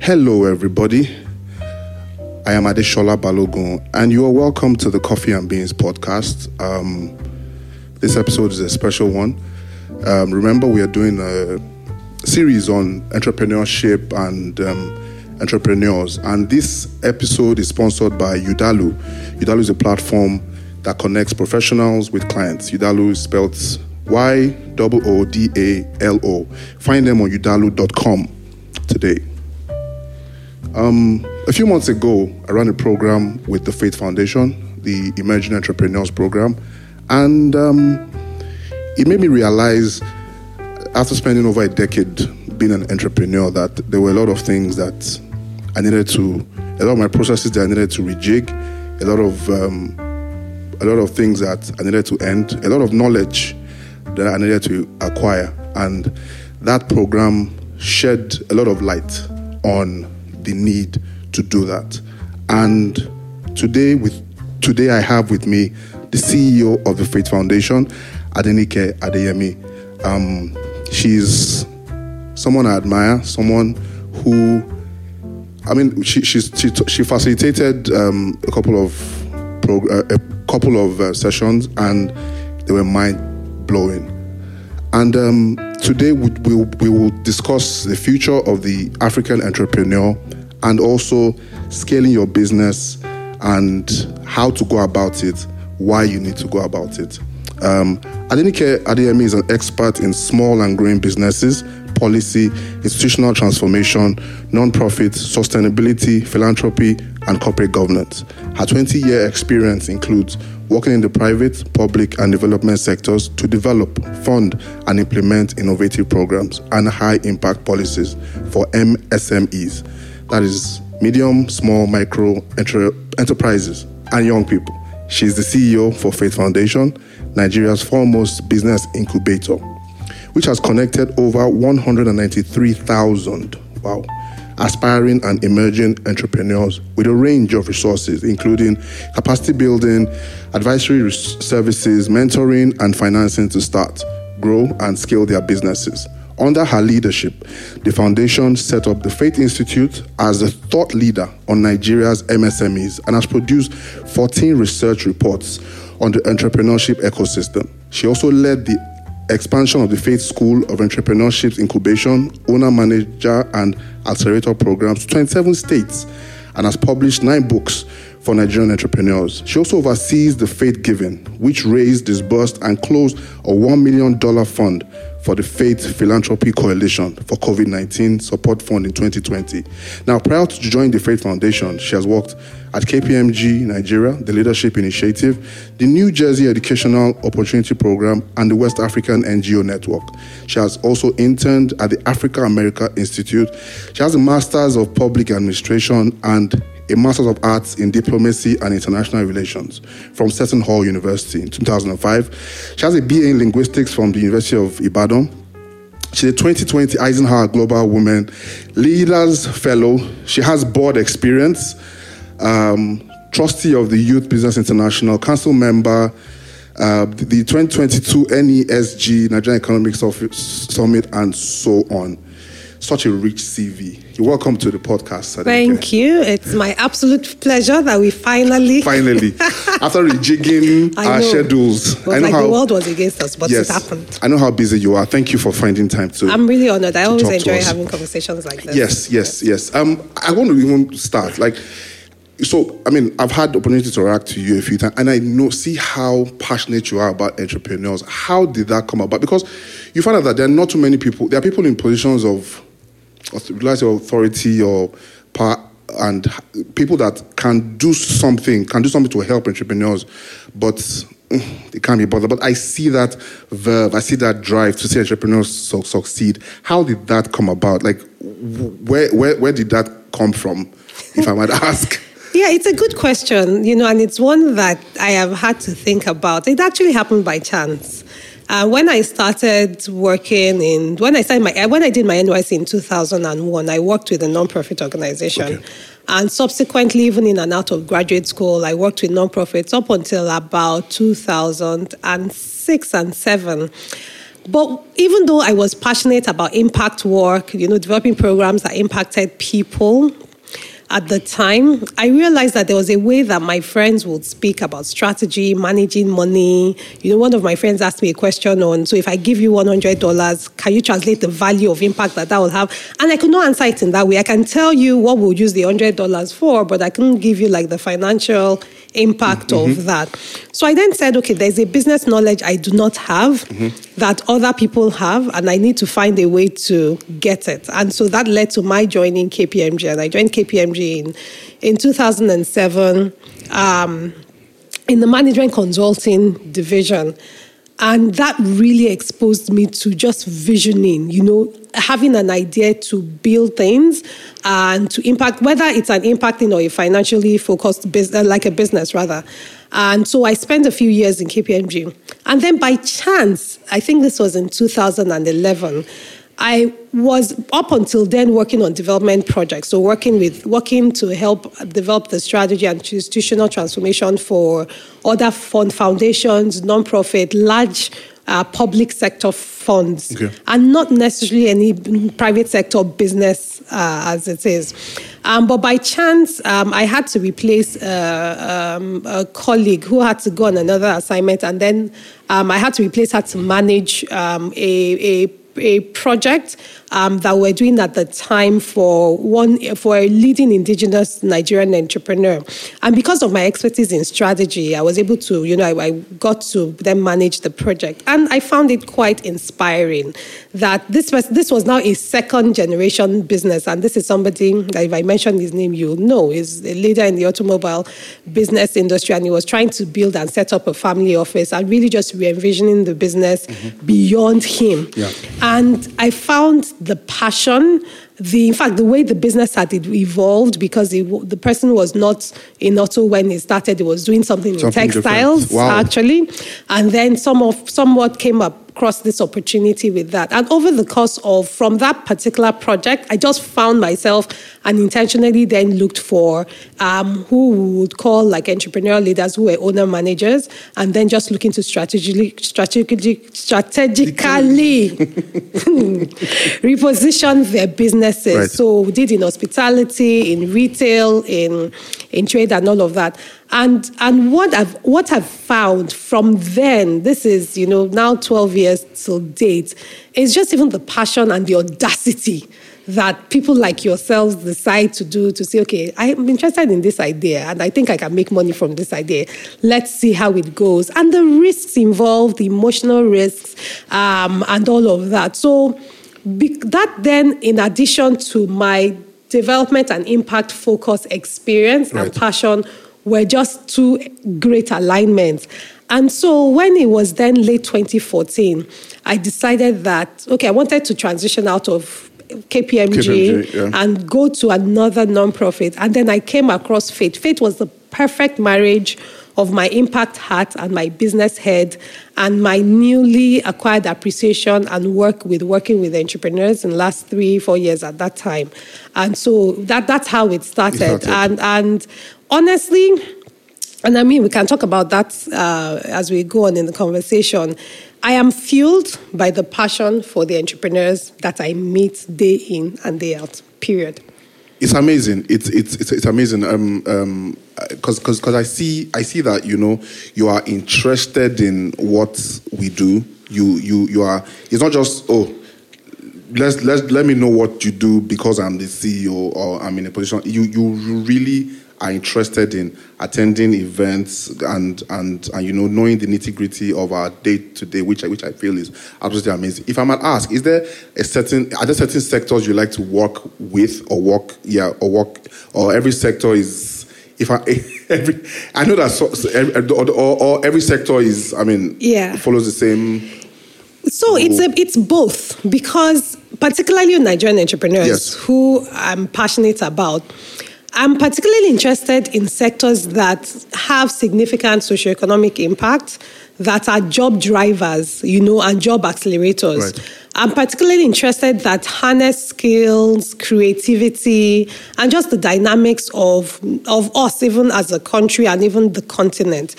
Hello, everybody. I am Adeshola Balogun, and you are welcome to the Coffee and Beans podcast. Um, this episode is a special one. Um, remember, we are doing a series on entrepreneurship and um, entrepreneurs, and this episode is sponsored by Yoodalo. Yoodalo is a platform that connects professionals with clients. Yoodalo is spelled Y O O D A L O. Find them on yoodalo.com today. Um, a few months ago, I ran a program with the Fate Foundation, the Emerging Entrepreneurs Program, and um, it made me realize, after spending over a decade being an entrepreneur, that there were a lot of things that I needed to, a lot of my processes that I needed to rejig, a lot of um, a lot of things that I needed to end, a lot of knowledge that I needed to acquire, and that program shed a lot of light on the need to do that. And today, with today, I have with me the CEO of the Fate Foundation, Adenike Adeyemi. Um, she's someone I admire, someone who, I mean, she she she, facilitated um, a couple of prog- uh, a couple of uh, sessions, and they were mind blowing. And um, today we, we, we will discuss the future of the African entrepreneur and also scaling your business and how to go about it, why you need to go about it. Um, Adenike Adeyemi is an expert in small and growing businesses, policy, institutional transformation, non-profit, sustainability, philanthropy, and corporate governance. Her 20 year experience includes working in the private, public, and development sectors to develop, fund, and implement innovative programs and high impact policies for MSMEs that is, medium, small, micro enter- enterprises and young people. She's the CEO for Fate Foundation, Nigeria's foremost business incubator, which has connected over 193,000 wow, aspiring and emerging entrepreneurs with a range of resources, including capacity building, advisory services, mentoring, and financing to start, grow, and scale their businesses. Under her leadership, the foundation set up the Fate Institute as a thought leader on Nigeria's MSMEs and has produced 14 research reports on the entrepreneurship ecosystem. She also led the expansion of the Fate School of Entrepreneurship's incubation, owner manager, and accelerator programs to 27 states and has published nine books for Nigerian entrepreneurs. She also oversees the Fate Giving, which raised, disbursed, and closed a $1 million fund for the Fate Philanthropy Coalition for COVID 19 Support Fund in 2020. Now, prior to joining the Fate Foundation, she has worked at KPMG Nigeria, the Leadership Initiative, the New Jersey Educational Opportunity Program, and the West African NGO Network. She has also interned at the Africa America Institute. She has a Master's of Public Administration and a Master's of Arts in Diplomacy and International Relations from Seton Hall University in 2005. She has a BA in Linguistics from the University of Ibadan. She's a 2020 Eisenhower Global Women Leaders Fellow. She has board experience, um, trustee of the Youth Business International, council member, uh, the 2022 NESG Nigerian Economic Summit, and so on such a rich CV. You're welcome to the podcast. Thank you. It's my absolute pleasure that we finally. Finally. After rejigging our schedules. I know like how, the world was against us, but yes, it happened. I know how busy you are. Thank you for finding time to. I'm really honored. I always enjoy having conversations like this. Yes, yes, yes. Um, I want to even start. Like, so I mean, I've had the opportunity to interact to you a few times, and I know see how passionate you are about entrepreneurs. How did that come about? Because you find out that there are not too many people. There are people in positions of authority or power and people that can do something, can do something to help entrepreneurs, but mm, they can't be bothered. But I see that verve, I see that drive to see entrepreneurs succeed. How did that come about? Like, where, where, where did that come from, if I might ask? Yeah, it's a good question, you know, and it's one that I have had to think about. It actually happened by chance. Uh, when I started working in when I started my when I did my NYSC in 2001, I worked with a nonprofit organization. Okay. And subsequently, even in and out of graduate school, I worked with nonprofits up until about 2006 and 7. But even though I was passionate about impact work, you know, developing programs that impacted people, at the time, I realized that there was a way that my friends would speak about strategy, managing money. You know, one of my friends asked me a question on, so if I give you $100, can you translate the value of impact that that will have? And I could not answer it in that way. I can tell you what we'll use the $100 for, but I couldn't give you like the financial impact mm-hmm. of that. So I then said, okay, there's a business knowledge I do not have mm-hmm. that other people have, and I need to find a way to get it. And so that led to my joining KPMG. And I joined KPMG in, in 2007 um, in the management consulting division. And that really exposed me to just visioning, you know, having an idea to build things and to impact, whether it's an impacting or a financially focused business, uh, like a business rather. And so I spent a few years in KPMG. And then by chance, I think this was in 2011, I was up until then working on development projects, so working with working to help develop the strategy and institutional transformation for other fund foundations, nonprofit, large uh, public sector funds, okay. and not necessarily any private sector business uh, as it is. Um, but by chance, um, I had to replace uh, um, a colleague who had to go on another assignment, and then um, I had to replace her to manage um, a, a a project um, that we're doing at the time for one for a leading indigenous Nigerian entrepreneur. And because of my expertise in strategy, I was able to, you know, I, I got to then manage the project. And I found it quite inspiring that this was this was now a second generation business. And this is somebody that if I mention his name, you'll know is a leader in the automobile business industry. And he was trying to build and set up a family office and really just re-envisioning the business mm-hmm. beyond him. Yeah. And I found the passion, the in fact the way the business had evolved because it, the person was not in auto when it started; it was doing something, something in textiles wow. actually, and then some of somewhat came up across this opportunity with that. And over the course of from that particular project, I just found myself and intentionally then looked for um, who would call like entrepreneurial leaders who were owner managers, and then just looking to strategically strategically strategically reposition their businesses. Right. So we did in hospitality, in retail, in in trade, and all of that. And and what I've what I've found from then, this is you know now twelve years till date, is just even the passion and the audacity that people like yourselves decide to do to say, okay, I'm interested in this idea and I think I can make money from this idea. Let's see how it goes. And the risks involved, the emotional risks, um, and all of that. So that then, in addition to my development and impact focus experience right. and passion were just two great alignments. And so when it was then late 2014, I decided that, okay, I wanted to transition out of KPMG, KPMG yeah. and go to another nonprofit. And then I came across Fate. Fate was the perfect marriage of my impact hat and my business head and my newly acquired appreciation and work with working with entrepreneurs in the last three, four years at that time. And so that, that's how it started. it started. And, and honestly, and I mean, we can talk about that uh, as we go on in the conversation. I am fueled by the passion for the entrepreneurs that I meet day in and day out. Period. It's amazing. It's it's it's, it's amazing. Um um because because because I see I see that you know you are interested in what we do. You you you are. It's not just oh let's let's let me know what you do because I'm the CEO or I'm in a position. You you really are interested in attending events and and and you know knowing the nitty gritty of our day to day, which I, which I feel is absolutely amazing. If I might ask, is there a certain are there certain sectors you like to work with or work yeah or work or every sector is if I every I know that so, or, or, or every sector is I mean yeah follows the same. So it's a, it's both because particularly Nigerian entrepreneurs yes. who I'm passionate about I'm particularly interested in sectors that have significant socioeconomic impact, that are job drivers, you know, and job accelerators. Right. I'm particularly interested that harness skills, creativity, and just the dynamics of, of us, even as a country and even the continent.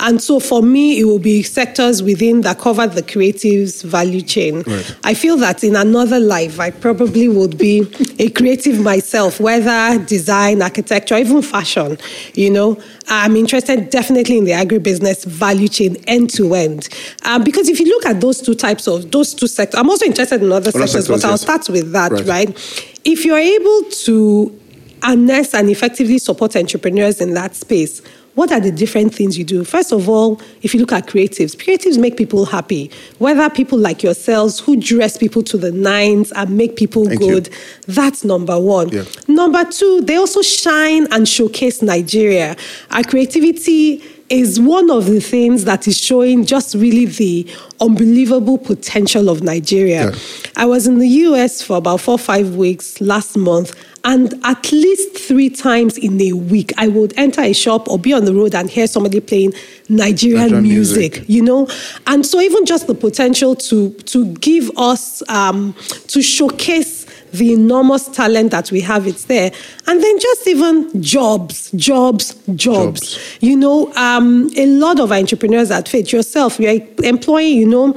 And so for me, it will be sectors within that cover the creatives value chain. Right. I feel that in another life, I probably would be a creative myself, whether design, architecture, even fashion. You know, I'm interested definitely in the agribusiness value chain end to end. Um, because if you look at those two types of, those two sectors, I'm also interested in other Other sectors, sectors, but I'll yes. start with that, Right. right? If you're able to harness and effectively support entrepreneurs in that space, what are the different things you do? First of all, if you look at creatives, creatives make people happy. Whether people like yourselves who dress people to the nines and make people Thank you. good, that's number one. Yeah. Number two, they also shine and showcase Nigeria. Our creativity is one of the things that is showing just really the unbelievable potential of Nigeria. Yeah. I was in the US for about four or five weeks last month, and at least three times in a week, I would enter a shop or be on the road and hear somebody playing Nigerian, Nigerian music, music. you know? And so, even just the potential to, to give us, um, to showcase the enormous talent that we have, it's there. And then just even jobs, jobs, jobs. Jobs. You know, um, a lot of entrepreneurs at Fate, yourself, you're employing, you know,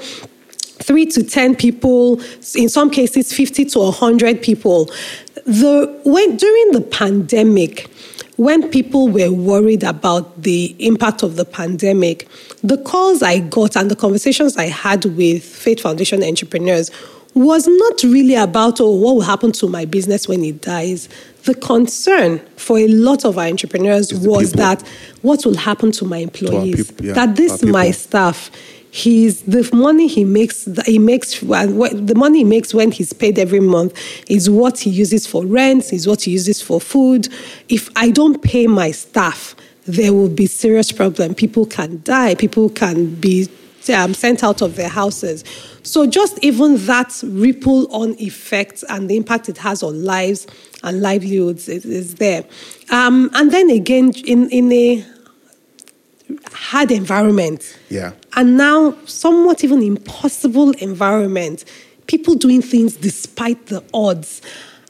three to 10 people, in some cases, 50 to 100 people. The, when, during the pandemic, when people were worried about the impact of the pandemic, the calls I got and the conversations I had with Fate Foundation entrepreneurs was not really about, oh, what will happen to my business when it dies. The concern for a lot of our entrepreneurs was people. that what will happen to my employees? people, yeah, that this my staff he's the money he makes he makes the money he makes when he's paid every month is what he uses for rent is what he uses for food if i don't pay my staff there will be serious problem people can die people can be um, sent out of their houses. So just even that ripple on effect and the impact it has on lives and livelihoods is, is there. Um, and then again in, in a hard environment. Yeah. and now somewhat even impossible environment. People doing things despite the odds.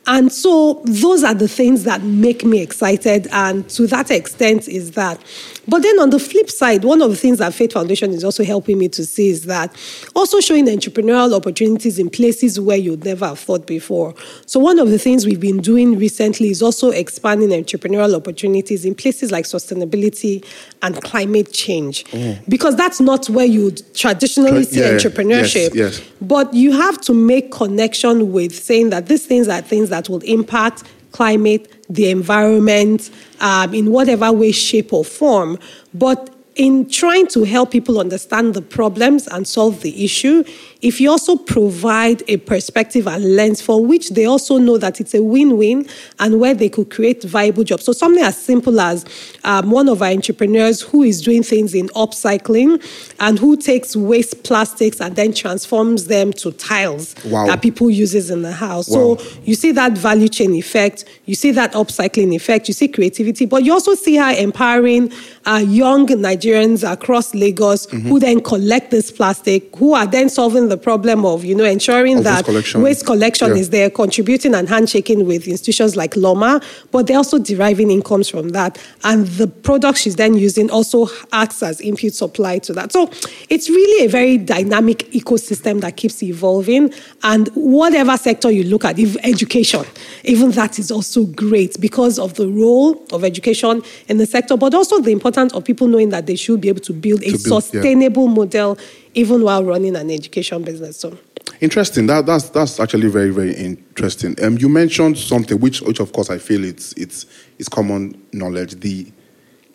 And so those are the things that make me excited. And to that extent is that but then on the flip side one of the things that fate foundation is also helping me to see is that also showing entrepreneurial opportunities in places where you'd never have thought before so one of the things we've been doing recently is also expanding entrepreneurial opportunities in places like sustainability and climate change mm. because that's not where you traditionally see yeah. entrepreneurship Yes, yes. but you have to make connection with saying that these things are things that will impact climate, the environment, um, in whatever way, shape, or form. But in trying to help people understand the problems and solve the issue, if you also provide a perspective and lens for which they also know that it's a win-win and where they could create viable jobs. So something as simple as um, one of our entrepreneurs who is doing things in upcycling and who takes waste plastics and then transforms them to tiles Wow. that people uses in the house. Wow. So you see that value chain effect, you see that upcycling effect, you see creativity, but you also see how empowering uh, young Nigerians across Lagos Mm-hmm. who then collect this plastic, who are then solving the problem of you know ensuring Of waste that collection. waste collection Yeah. is there, contributing and handshaking with institutions like LAWMA, but they're also deriving incomes from that, and the product she's then using also acts as input supply to that. So it's really a very dynamic ecosystem that keeps evolving, and whatever sector you look at, if education, even that is also great because of the role of education in the sector, but also the importance of people knowing that they should be able to build a To build, yeah. sustainable model even while running an education business. So. Interesting. That, that's that's actually very very interesting. Um, you mentioned something which which of course I feel it's it's it's common knowledge. The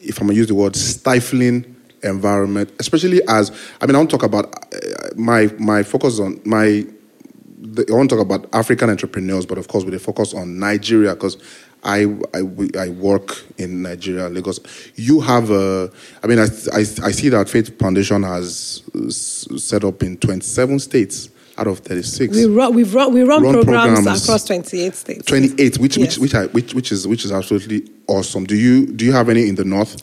if I'm gonna use the word stifling environment, especially as I mean I want to talk about uh, my my focus on my the, I want to talk about African entrepreneurs, but of course with a focus on Nigeria because I, I I work in Nigeria, Lagos. You have a, I mean, I, I, I see that Fate Foundation has set up in 27 states out of 36. We run, we've run, we run, Run programs, programs. across 28 states. 28, which Yes. which which, I, which which is which is absolutely awesome. Do you do you have any in the north?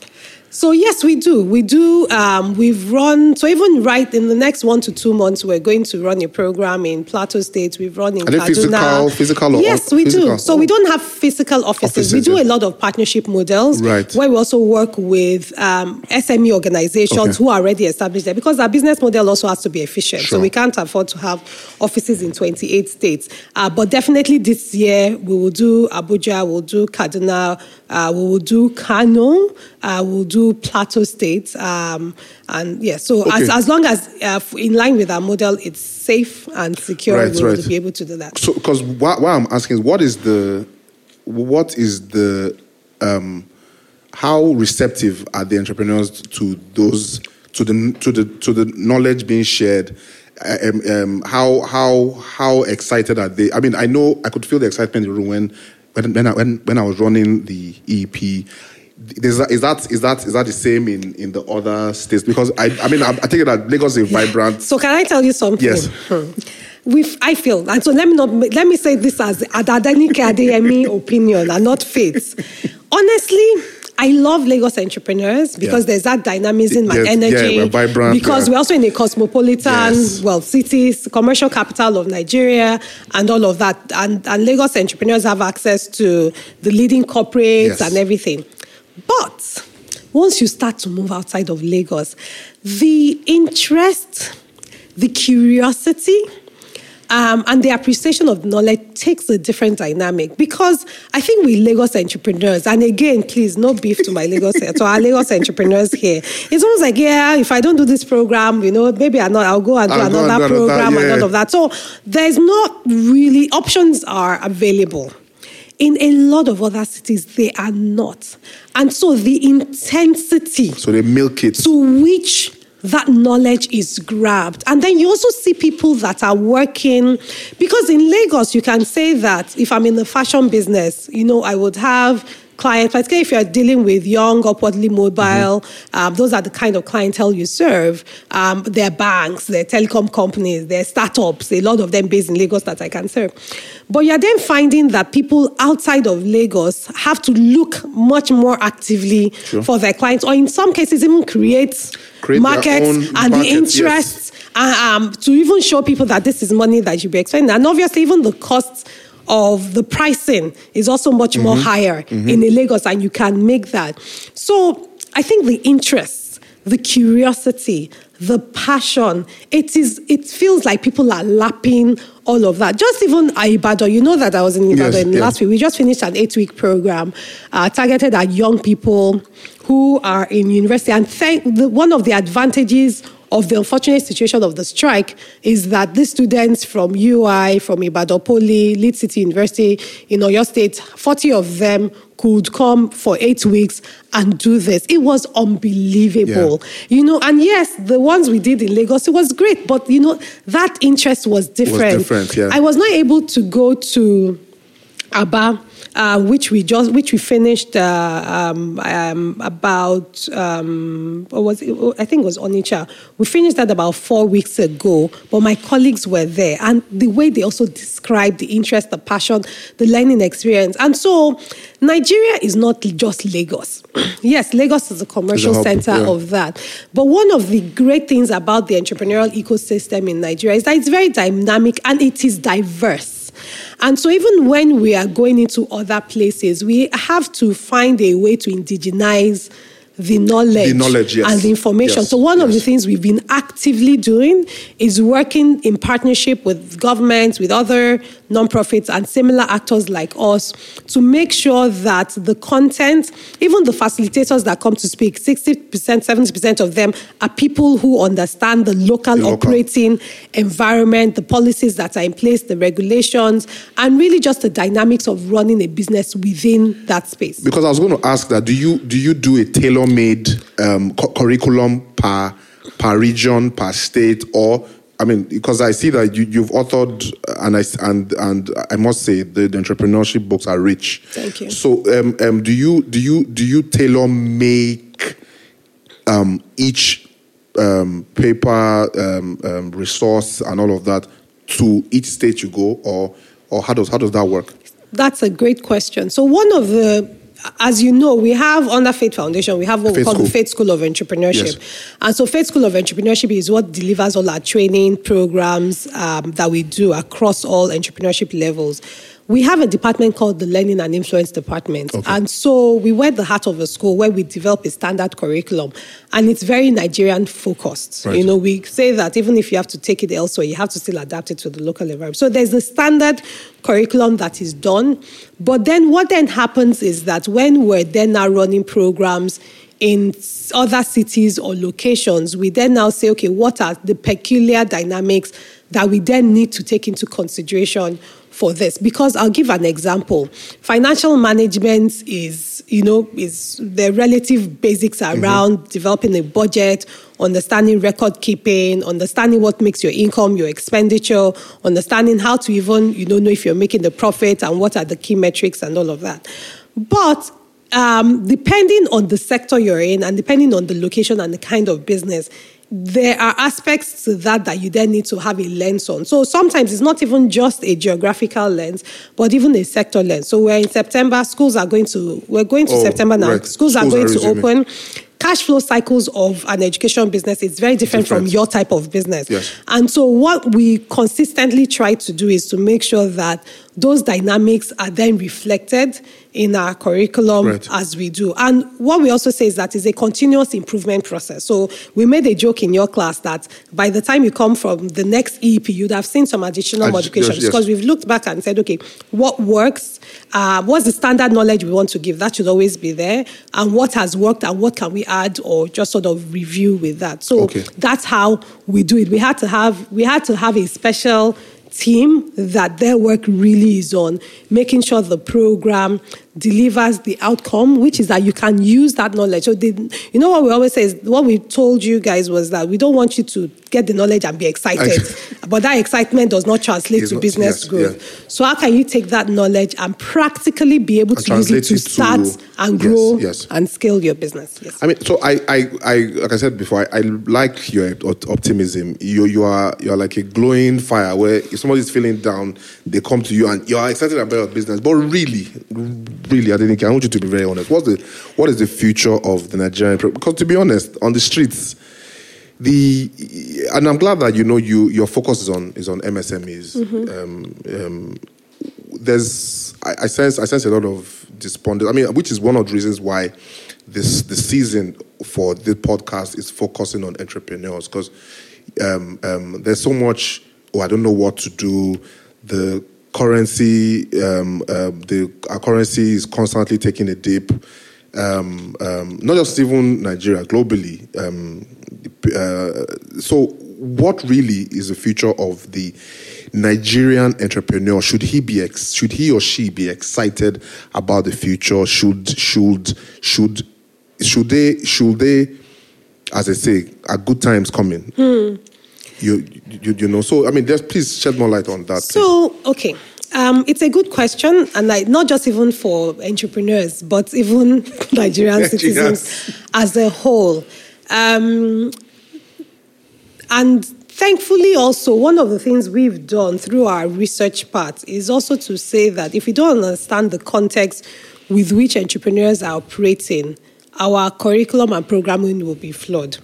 So yes, we do. We do. Um, we've run. So even right in the next one to two months, we're going to run a program in Plateau State. We've run in Kaduna. physical- physical or- yes, we physical? do. So we don't have physical offices. Offices, we do yeah. a lot of partnership models, Right. Where we also work with um, SME organizations Okay. who are already established there, because our business model also has to be efficient. Sure. So we can't afford to have offices in 28 states. Uh, but definitely this year we will do Abuja, we'll do Kaduna, uh, we will do Kano, uh, we'll do Plateau State. Um, and yeah, so as, Okay. as long as uh, in line with our model, it's safe and secure, Right, we will right. be able to do that. So, because what, what I'm asking is, what is the, what is the, um, how receptive are the entrepreneurs to those, to the to the to the knowledge being shared? Uh, Um, um, how how how excited are they? I mean, I know I could feel the excitement in the room when when when I, when, when I was running the EP. Is that, is that is that is that the same in, in the other states? Because I I mean I, I think that Lagos is vibrant. So can I tell you something? Yes. Hmm. We've, I feel, and so let me not let me say this as Adadanike Adeyemi opinion and not fate. Honestly, I love Lagos entrepreneurs because Yeah. there's that dynamism Yes, and yeah, energy. we're vibrant, Because yeah. we're also in a cosmopolitan, Yes. well, cities, commercial capital of Nigeria, and all of that. And, and Lagos entrepreneurs have access to the leading corporates Yes. and everything. But once you start to move outside of Lagos, the interest, the curiosity, um, and the appreciation of knowledge takes a different dynamic because I think we Lagos entrepreneurs, and again, please, no beef to my Lagos, to our Lagos entrepreneurs here. It's almost like, yeah, if I don't do this program, you know, maybe I not, I'll go and do I'll and another another, program and yeah. all of that. So there's not really options are available. In a lot of other cities, they are not. And so the intensity So they milk it. to which that knowledge is grabbed. And then you also see people that are working, because in Lagos, you can say that if I'm in the fashion business, you know, I would have clients, particularly if you're dealing with young, upwardly mobile, um, those are the kind of clientele you serve. Um, they're banks, they're telecom companies, they're startups, a lot of them based in Lagos that I can serve. But you're then finding that people outside of Lagos have to look much more actively Sure. for their clients, or in some cases, even create, Create markets and the markets, yes. interests uh, um, to even show people that this is money that you be expending. And obviously, even the costs of the pricing is also much more higher in a Lagos, and you can make that. So I think the interest, the curiosity, the passion, it is. It feels like people are lapping all of that. Just even Ibadan, you know that I was in Yes, Ibadan yeah. last week. We just finished an eight-week program uh, targeted at young people who are in university. And thank the, one of the advantages of the unfortunate situation of the strike is that these students from UI, from Ibadan Poly, Lead City University in Oyo State, 40 of them could come for eight weeks and do this. It was unbelievable. You know, and yes, the ones we did in Lagos, it was great, but you know, that interest was different. Was different, yeah. I was not able to go to Aba, uh, which we just which we finished uh, um, um, about um, what was it? I think it was Onitsha. We finished that about four weeks ago. But my colleagues were there, and the way they also described the interest, the passion, the learning experience, and so Nigeria is not just Lagos. yes, Lagos is a commercial hub, center yeah. of that. But one of the great things about the entrepreneurial ecosystem in Nigeria is that it's very dynamic and it is diverse. And so, even when we are going into other places, we have to find a way to indigenize the knowledge, The knowledge, yes. and the information. Yes, So, one of the things we've been actively doing is working in partnership with governments, with other nonprofits, and similar actors like us to make sure that the content, even the facilitators that come to speak, 60%, 70% of them are people who understand the local, The local. operating environment, the policies that are in place, the regulations, and really just the dynamics of running a business within that space. Because I was going to ask that, do you do you do a tailor-made um, cu- curriculum per per region, per state, or I mean, because I see that you, you've authored, and I and and I must say the, the entrepreneurship books are rich. Thank you. So, um, um, do you do you do you tailor make um, each um, paper um, um, resource and all of that to each state you go, or or how does how does that work? That's a great question. So one of the as you know, we have under Fate Foundation, we have what Fate we call School. the Fate School of Entrepreneurship. Yes. And so, Fate School of Entrepreneurship is what delivers all our training programs um, that we do across all entrepreneurship levels we have a department called the Learning and Influence Department. Okay. And so we wear the heart of a school where we develop a standard curriculum and it's very Nigerian focused. Right. You know, we say that even if you have to take it elsewhere, you have to still adapt it to the local environment. So there's a standard curriculum that is done. But then what then happens is that when we're then now running programs in other cities or locations, we then now say, okay, what are the peculiar dynamics that we then need to take into consideration for this because I'll give an example. Financial management is, you know, is the relative basics mm-hmm. around mm-hmm. developing a budget, understanding record keeping, understanding what makes your income, your expenditure, understanding how to even, you know, know if you're making the profit and what are the key metrics and all of that. But um, depending on the sector you're in and depending on the location and the kind of business, there are aspects to that that you then need to have a lens on. So sometimes it's not even just a geographical lens, but even a sector lens. So we're in September, schools are going to, we're going to oh, September now, right. schools, schools, are going are to open cash flow cycles of an education business is very different, different, from your type of business. Yes. And so what we consistently try to do is to make sure that those dynamics are then reflected in our curriculum right. as we do. And what we also say is that it's a continuous improvement process. So we made a joke in your class that by the time you come from the next EP, you'd have seen some additional modifications yes, because we've looked back and said, okay, what works? Uh, what's the standard knowledge we want to give? That should always be there. And what has worked and what can we add or just sort of review with that? So okay. that's how we do it. We had to have we had to have a special team that their work really is on making sure the program delivers the outcome, which is that you can use that knowledge. So, the, you know what we always say is what we told you guys was that we don't want you to get the knowledge and be excited, but that excitement does not translate it's to not, business yes, growth. Yeah. So, how can you take that knowledge and practically be able to use it to start to, and grow yes, yes. and scale your business? Yes. I mean, so I, I, I, like I said before, I, I like your optimism. You, you are, you are like a glowing fire where if somebody's feeling down, they come to you and you are excited about your business, but really really, I didn't. I want you to be very honest. What's the what is the future of the Nigerian? Because to be honest, on the streets, the and I'm glad that you know you your focus is on is on MSMEs. Mm-hmm. Um, um, there's I, I, sense I sense a lot of despondence. I mean, which is one of the reasons why this the season for the podcast is focusing on entrepreneurs because um, um, there's so much. Oh, I don't know what to do. The currency, um, um, the our currency is constantly taking a dip. Um, um not just even Nigeria, globally. Um, uh, so, what really is the future of the Nigerian entrepreneur? Should he be ex- should he or she be excited about the future? Should should should should they should they, as I say, are good times coming? Hmm you, you, you know. So I mean, just please shed more light on that. So please. okay. Um, it's a good question, and like, not just even for entrepreneurs, but even Nigerian citizens as a whole. Um, and thankfully, also, one of the things we've done through our research part is also to say that if we don't understand the context with which entrepreneurs are operating, our curriculum and programming will be flawed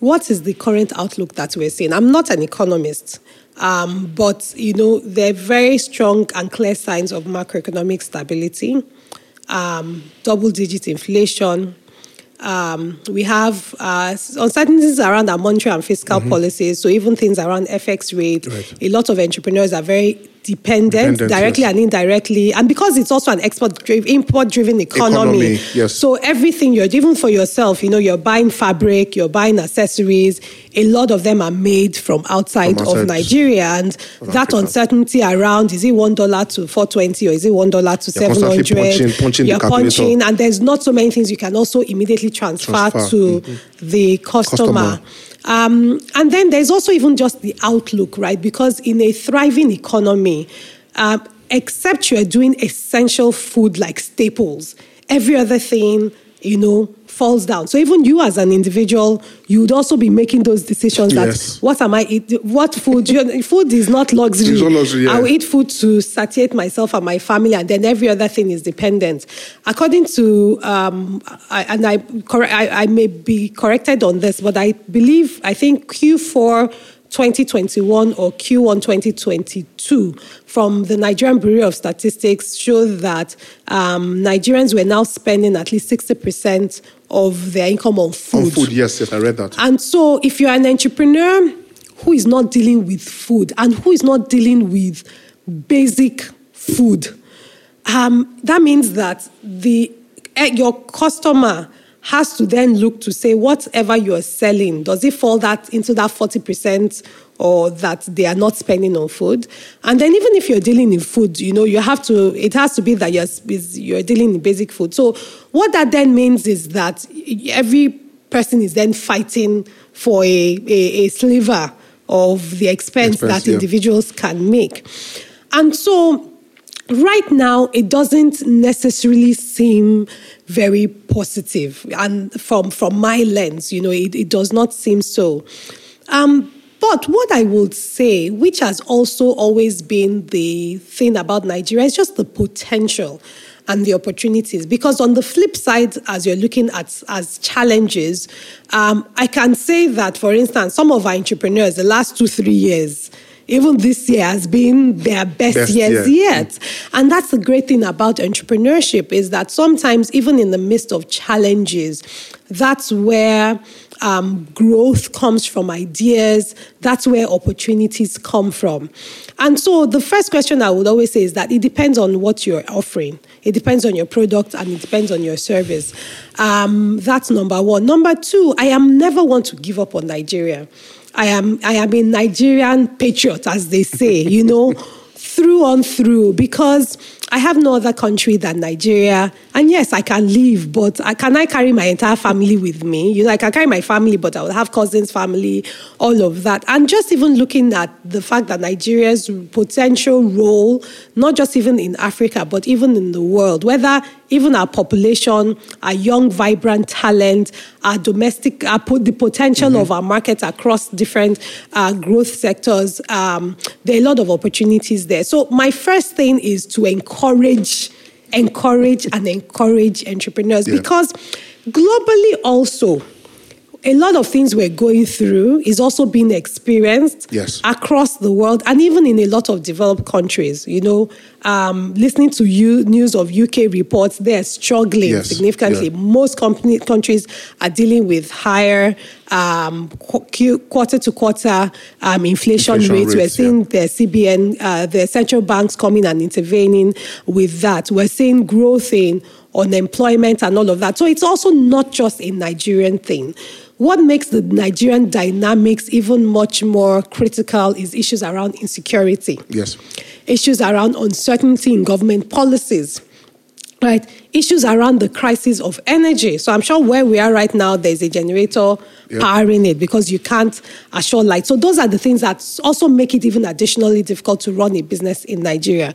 what is the current outlook that we're seeing? I'm not an economist, um, but you know there are very strong and clear signs of macroeconomic stability, um, double-digit inflation. Um, we have uh, uncertainties around our monetary and fiscal mm-hmm. policies. So even things around FX rate, right. a lot of entrepreneurs are very dependent, dependent directly yes. and indirectly. And because it's also an export import driven economy, economy yes. so everything you're even for yourself, you know, you're buying fabric, you're buying accessories, a lot of them are made from outside, from outside of Nigeria. And that Africa. uncertainty around is it one dollar to four twenty or is it one dollar to seven hundred? Punching, punching you're punching, and there's not so many things you can also immediately transfer, transfer. to mm-hmm. the customer. customer. Um, and then there's also even just the outlook, right? Because in a thriving economy, uh, except you're doing essential food like staples, every other thing you know, falls down. So even you as an individual, you would also be making those decisions Yes. that what am I eat? What food? You food is not luxury. It's not luxury, yeah. I will eat food to satiate myself and my family, and then every other thing is dependent. According to, um, I, and I, I, I may be corrected on this, but I believe I think Q4 2021 or Q1 2022 from the Nigerian Bureau of Statistics show that um, Nigerians were now spending at least 60% of their income on food. On food, yes, yes, I read that. And so, if you're an entrepreneur who is not dealing with food and who is not dealing with basic food, um, that means that the eh, your customer has to then look to say whatever you're selling does it fall that into that 40% or that they are not spending on food? And then even if you're dealing in food you know you have to it has to be that you're, you're dealing in basic food. So what that then means is that every person is then fighting for a, a, a sliver of the expense, Expense, that yeah. individuals can make. And so right now it doesn't necessarily seem very positive. And from from my lens you know it, it does not seem so. Um, but what i would say which has also always been the thing about nigeria is just the potential and the opportunities. Because on the flip side as you're looking at as challenges um, i can say that for instance some of our entrepreneurs the last two three years even this year has been their best, Best years year. yet. And that's the great thing about entrepreneurship is that sometimes, even in the midst of challenges, that's where um, growth comes from ideas. That's where opportunities come from. And so, the first question I would always say is that it depends on what you're offering. It depends on your product and it depends on your service. Um, that's number one. Number two, I am never one to give up on Nigeria. I am I am a Nigerian patriot, as they say, you know, through on through, because I have no other country than Nigeria. And yes, I can leave, but I, can I carry my entire family with me? You know, I can carry my family, but I will have cousins, family, all of that. And just even looking at the fact that Nigeria's potential role, not just even in Africa, but even in the world, whether even our population, our young, vibrant talent, our domestic, our, the potential of our market across different uh, growth sectors, um, there are a lot of opportunities there. So my first thing is to encourage, encourage encourage, and encourage entrepreneurs Yeah. because globally also, a lot of things we're going through is also being experienced Yes. across the world and even in a lot of developed countries. You know, um, listening to you, news of UK reports, they're struggling Yes, significantly. yeah. Most company, countries are dealing with higher um, qu- quarter to quarter um, inflation, Inflation rates. We're rates, yeah. seeing the CBN, uh, the central banks coming and intervening with that. We're seeing growth in unemployment and all of that. So it's also not just a Nigerian thing. What makes the Nigerian dynamics even much more critical is issues around insecurity Yes. issues around uncertainty in government policies, right? Issues around the crisis of energy. So I'm sure where we are right now, there's a generator Yeah. powering it because you can't assure light. So those are the things that also make it even additionally difficult to run a business in Nigeria.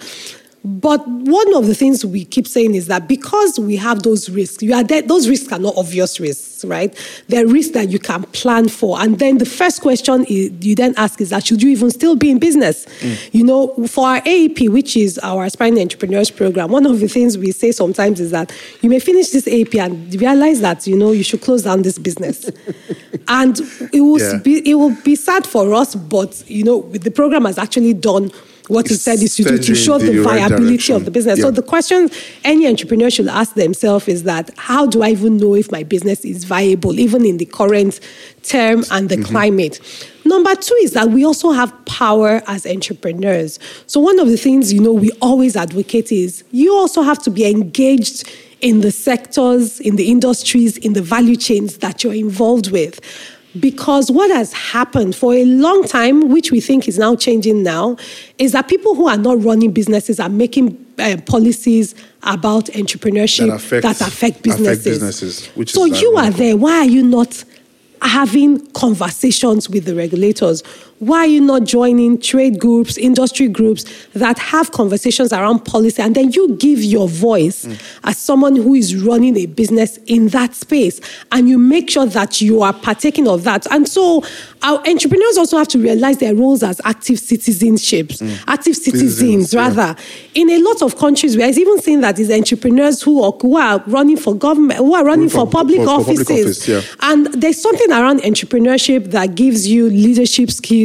But one of the things we keep saying is that because we have those risks, you are there, those risks are not obvious risks, right? They're risks that you can plan for. And then the first question is, you then ask is that should you even still be in business? You know, for our AEP, which is our Aspiring Entrepreneurs Program, one of the things we say sometimes is that you may finish this AEP and realize that, you know, you should close down this business. and it will, Yeah. be, it will be sad for us, but, you know, the program has actually done what it said is to do to show the the viability direction. of the business. So the question any entrepreneur should ask themselves is that how do I even know if my business is viable, even in the current term and Mm-hmm. the climate? Number two is that we also have power as entrepreneurs. So one of the things you know we always advocate is you also have to be engaged in the sectors, in the industries, in the value chains that you're involved with. Because what has happened for a long time, which we think is now changing now, is that people who are not running businesses are making uh, policies about entrepreneurship That affect- that affect affect businesses. businesses, which so you are there. Why are you not having conversations with the regulators? Why are you not joining trade groups, industry groups that have conversations around policy? And then you give your voice mm. as someone who is running a business in that space and you make sure that you are partaking of that. And so our entrepreneurs also have to realize their roles as active citizenships, mm. active citizens, citizens rather. Yeah. In a lot of countries, we're even seeing that these entrepreneurs who are, who are running for government, who are running for, for, public for, offices. Public office, yeah. And there's something around entrepreneurship that gives you leadership skills,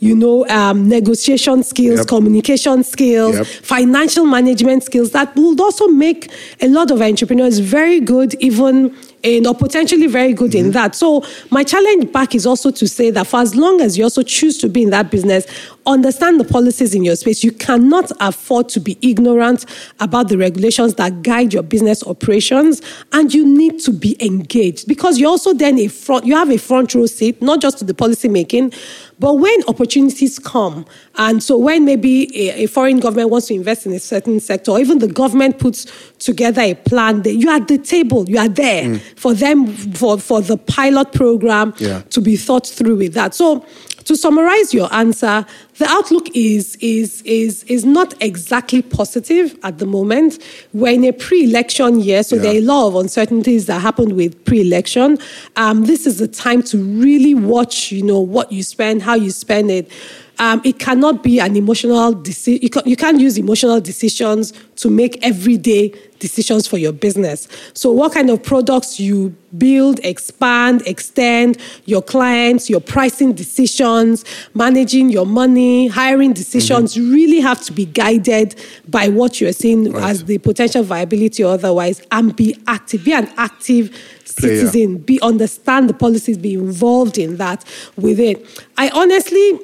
you know, um, negotiation skills, yep. communication skills, yep. financial management skills that will also make a lot of entrepreneurs very good, even in or potentially very good mm-hmm. in that. So my challenge back is also to say that for as long as you also choose to be in that business, understand the policies in your space. You cannot afford to be ignorant about the regulations that guide your business operations, and you need to be engaged because you're also then a front. You have a front row seat, not just to the policy making, but when opportunities come, and so when maybe a, a, foreign government wants to invest in a certain sector, or even the government puts together a plan, that you are at the table, you are there mm. for them for, for the pilot program yeah. to be thought through with that. So to summarize your answer, the outlook is, is, is, is not exactly positive at the moment. We're in a pre election year, so yeah. there are a lot of uncertainties that happened with pre election. Um, this is the time to really watch you know, what you spend, how you spend it. Um, it cannot be an emotional decision. You, you can't use emotional decisions to make everyday decisions for your business. So, what kind of products you build, expand, extend, your clients, your pricing decisions, managing your money, hiring decisions mm-hmm. really have to be guided by what you're seeing right. as the potential viability or otherwise, and be active, be an active citizen, be understand the policies, be involved in that with it. I honestly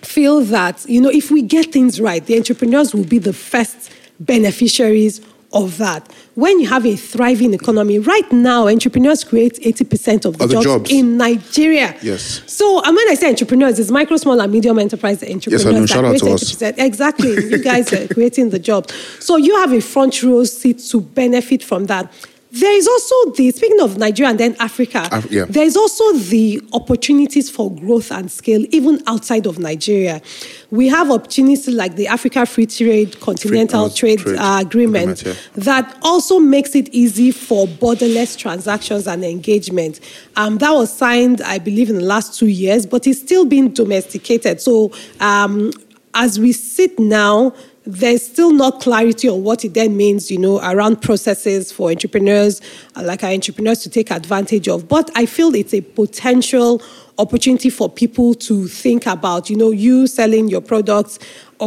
feel that, you know, if we get things right, the entrepreneurs will be the first beneficiaries of that. When you have a thriving economy, right now, entrepreneurs create 80% of the, jobs, jobs, in Nigeria. Yes. So, and when I say entrepreneurs, it's micro, small, and medium enterprise entrepreneurs. Yes, I know. Shout out to 80%. us. Exactly. you guys are creating the jobs. So, you have a front row seat to benefit from that. There is also the, speaking of Nigeria and then Africa, Af- yeah. there is also the opportunities for growth and scale even outside of Nigeria. We have opportunities like the Africa Free Trade Continental Free, uh, Trade, Trade uh, Agreement, agreement yeah. that also makes it easy for borderless transactions and engagement. Um, that was signed, I believe, in the last two years, but it's still being domesticated. So um, as we sit now, there's still not clarity on what it then means, you know, around processes for entrepreneurs, uh, like our entrepreneurs to take advantage of. But I feel it's a potential opportunity for people to think about, you know, you selling your products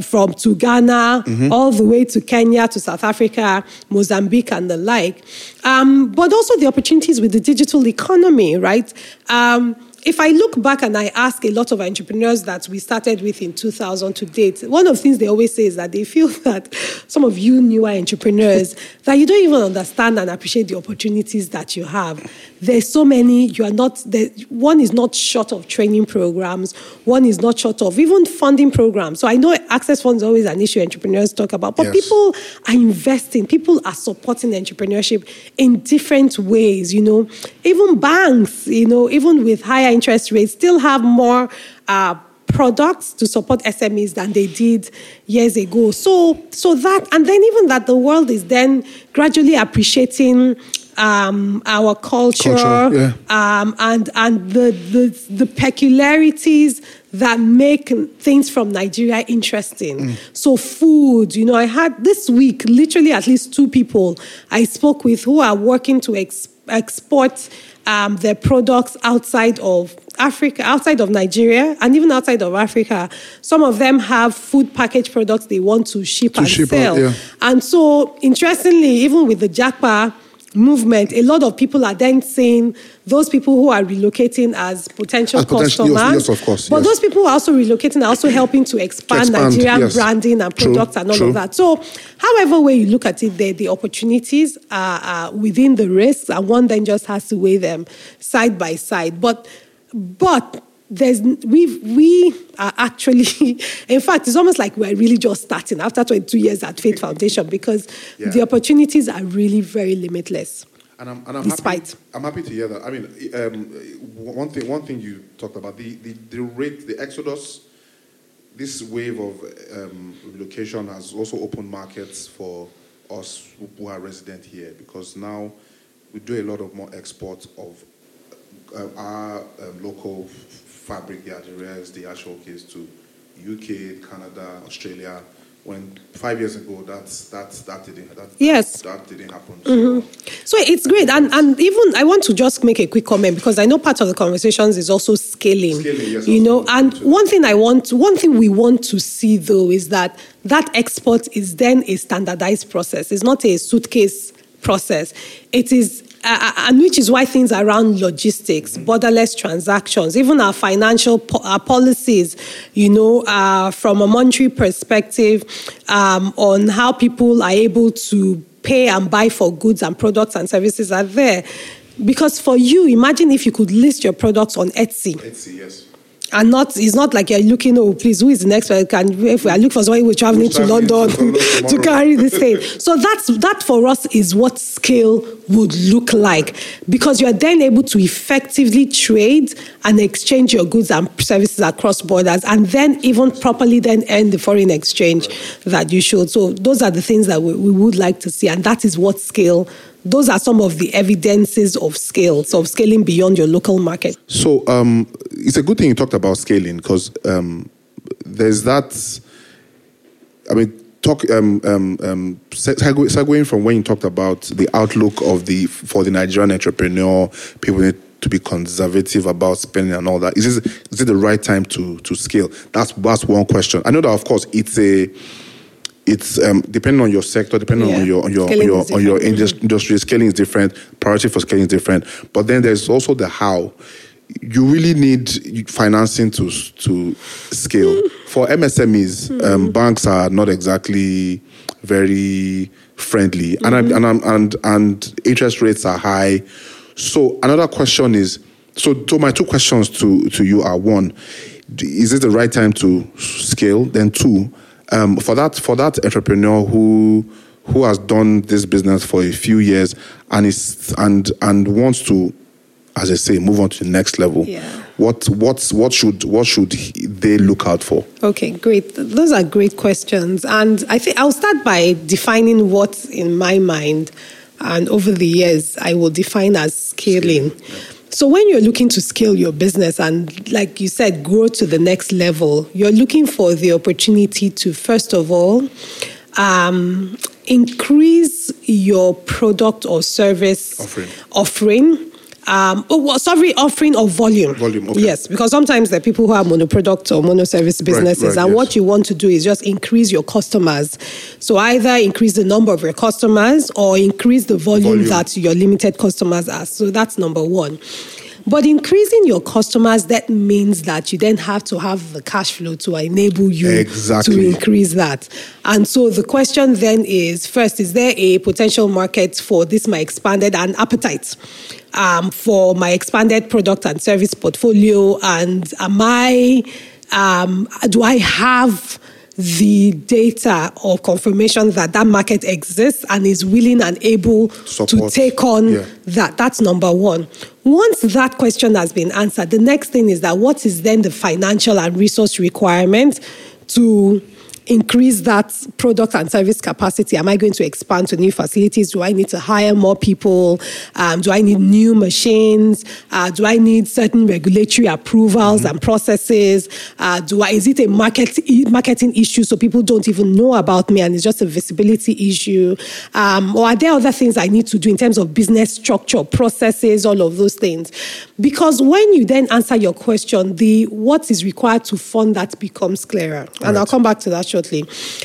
from to Ghana mm-hmm. all the way to Kenya to South Africa, Mozambique, and the like. Um, but also the opportunities with the digital economy, right? Um, if I look back and I ask a lot of entrepreneurs that we started with in 2000 to date, one of the things they always say is that they feel that some of you newer entrepreneurs that you don't even understand and appreciate the opportunities that you have. There's so many. You are not. There, one is not short of training programs. One is not short of even funding programs. So I know access funds is always an issue entrepreneurs talk about, but yes. people are investing. People are supporting entrepreneurship in different ways. You know, even banks. You know, even with higher interest rates still have more uh, products to support SMEs than they did years ago. So, so that, and then even that the world is then gradually appreciating um, our culture, culture yeah. um, and and the, the the peculiarities that make things from Nigeria interesting. Mm. So food, you know, I had this week literally at least two people I spoke with who are working to ex- export um, their products outside of Africa, outside of Nigeria, and even outside of Africa. Some of them have food package products they want to ship to and ship sell. Out, yeah. And so, interestingly, even with the Japa movement, a lot of people are then saying those people who are relocating as potential as customers. Yes, of course. But yes. those people who are also relocating are also helping to expand, expand Nigerian yes. branding and products True. and all True. of that. So, however way you look at it, the, the opportunities are, are within the risks, and one then just has to weigh them side by side. But, but there's we we are actually in fact it's almost like we're really just starting after 22 years at Fate Foundation because yeah. the opportunities are really very limitless And I'm, and I'm Despite. happy. I'm happy to hear that. I mean, um, one thing. One thing you talked about the, the, the rate, the exodus. This wave of um, relocation has also opened markets for us who are resident here because now we do a lot of more export of uh, our um, local fabric, the Algerians, the actual case to UK, Canada, Australia. When five years ago, that's that's that didn't that, Yes. that didn't happen. Mm-hmm. So, So it's great. And, and even I want to just make a quick comment because I know part of the conversations is also scaling. Scaling, yes, you know, and one thing I want, one thing we want to see though is that that export is then a standardized process. It's not a suitcase process. It is uh, and which is why things around logistics, borderless transactions, even our financial po- our policies, you know, uh, from a monetary perspective, um, on how people are able to pay and buy for goods and products and services are there. Because for you, imagine if you could list your products on Etsy Etsy, yes. And not it's not like you're looking oh please who is the next can if are looking for somebody who's traveling to to london London to carry this thing. So that's that for us is what scale would look like. Because you're then able to effectively trade and exchange your goods and services across borders and then even properly then end the foreign exchange that you should. So those are the things that we, we would like to see. And that is what scale those are some of the evidences of scale so of scaling beyond your local market So um, it's a good thing you talked about scaling because um, there's that. I mean, talk um, um, um, segue, segueing from when you talked about the outlook of the for the Nigerian entrepreneur, people need to be conservative about spending and all that. Is this, is it the right time to to scale? That's that's one question. I know that of course it's a it's um, depending on your sector, depending Yeah. on your on your on your, on your different. industry, scaling is different. Priority for scaling is different. But then there's also the how. You really need financing to to scale. For MSMEs, um, banks are not exactly very friendly, and I, and I'm, and and interest rates are high. So another question is, so so my two questions to to you are one, is it the right time to scale? Then two, um, for that for that entrepreneur who who has done this business for a few years and is and and wants to, as I say, move on to the next level. Yeah. What what's what should what should they look out for? Okay, great. Those are great questions. And I think I'll start by defining what, in my mind, and over the years, I will define as scaling. So, when you're looking to scale your business and, like you said, grow to the next level, you're looking for the opportunity to, first of all, um, increase your product or service Offering. offering. Um, oh, well, sorry, offering of volume. Volume, okay. Yes, because sometimes there are people who have monoproduct or monoservice businesses, right, and yes. what you want to do is just increase your customers. So either increase the number of your customers or increase the volume, Volume. that your limited customers are. So that's number one. But increasing your customers, that means that you then have to have the cash flow to enable you Exactly. to increase that. And so the question then is first, is there a potential market for this, my expanded and appetite um, for my expanded product and service portfolio? And am I, um, do I have the data or confirmation that that market exists and is willing and able to take on Yeah. that. That's number one. Once that question has been answered the next thing is that what is then the financial and resource requirement to increase that product and service capacity? Am i going to expand to new facilities? Do i need to hire more people? Um, do i need new machines? Uh, do i need certain regulatory approvals and processes? Uh, do i is it a market marketing issue so people don't even know about me and it's just a visibility issue? Um, or are there other things i need to do in terms of business structure processes all of those things? Because when you then answer your question the what is required to fund that becomes clearer. And i'll come back to that shortly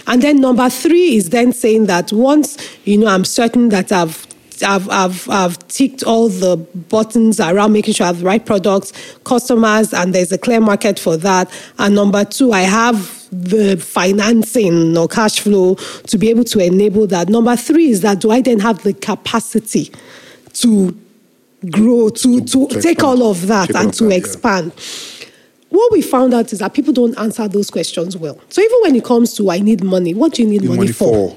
and then number three is then saying that once you know i'm certain that i've I've, I've, I've ticked all the buttons around making sure I have the right products, customers, and there's a clear market for that. And number two, I have the financing or cash flow to be able to enable that. Number three is that do I then have the capacity to grow, to, to, to take expand. all of that Take and to that, yeah. What we found out is that people don't answer those questions well. So even when it comes to I need money, what do you need Need money, money for? for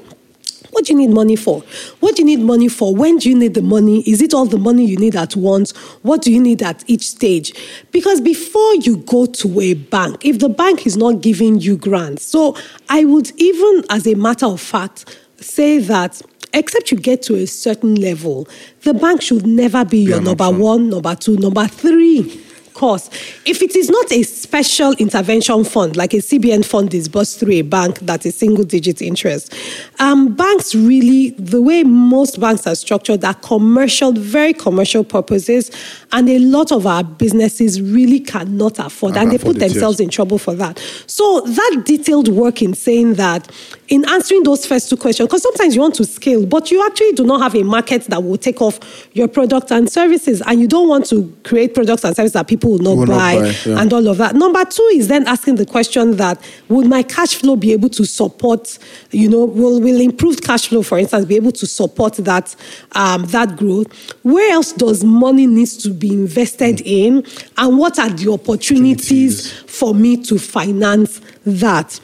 What do you need money for? What do you need money for? When do you need the money? Is it all the money you need at once? What do you need at each stage? Because before you go to a bank, if the bank is not giving you grants, so I would even, as a matter of fact, say that except you get to a certain level, the bank should never be your number option. one, number two, number three course. If it is not a special intervention fund, like a CBN fund disbursed through a bank that's a single digit interest, um, banks really, the way most banks are structured, are commercial, very commercial purposes, and a lot of our businesses really cannot afford, Can't and they put themselves in trouble for that. So that detailed work in saying that, in answering those first two questions, because sometimes you want to scale, but you actually do not have a market that will take off your products and services, and you don't want to create products and services that people will not Will not buy, buy, yeah. and all of that. Number two is then asking the question that would my cash flow be able to support, you know, will, will improved cash flow, for instance, be able to support that, um, that growth? Where else does money needs to be invested in? And what are the opportunities Opportunities. for me to finance that?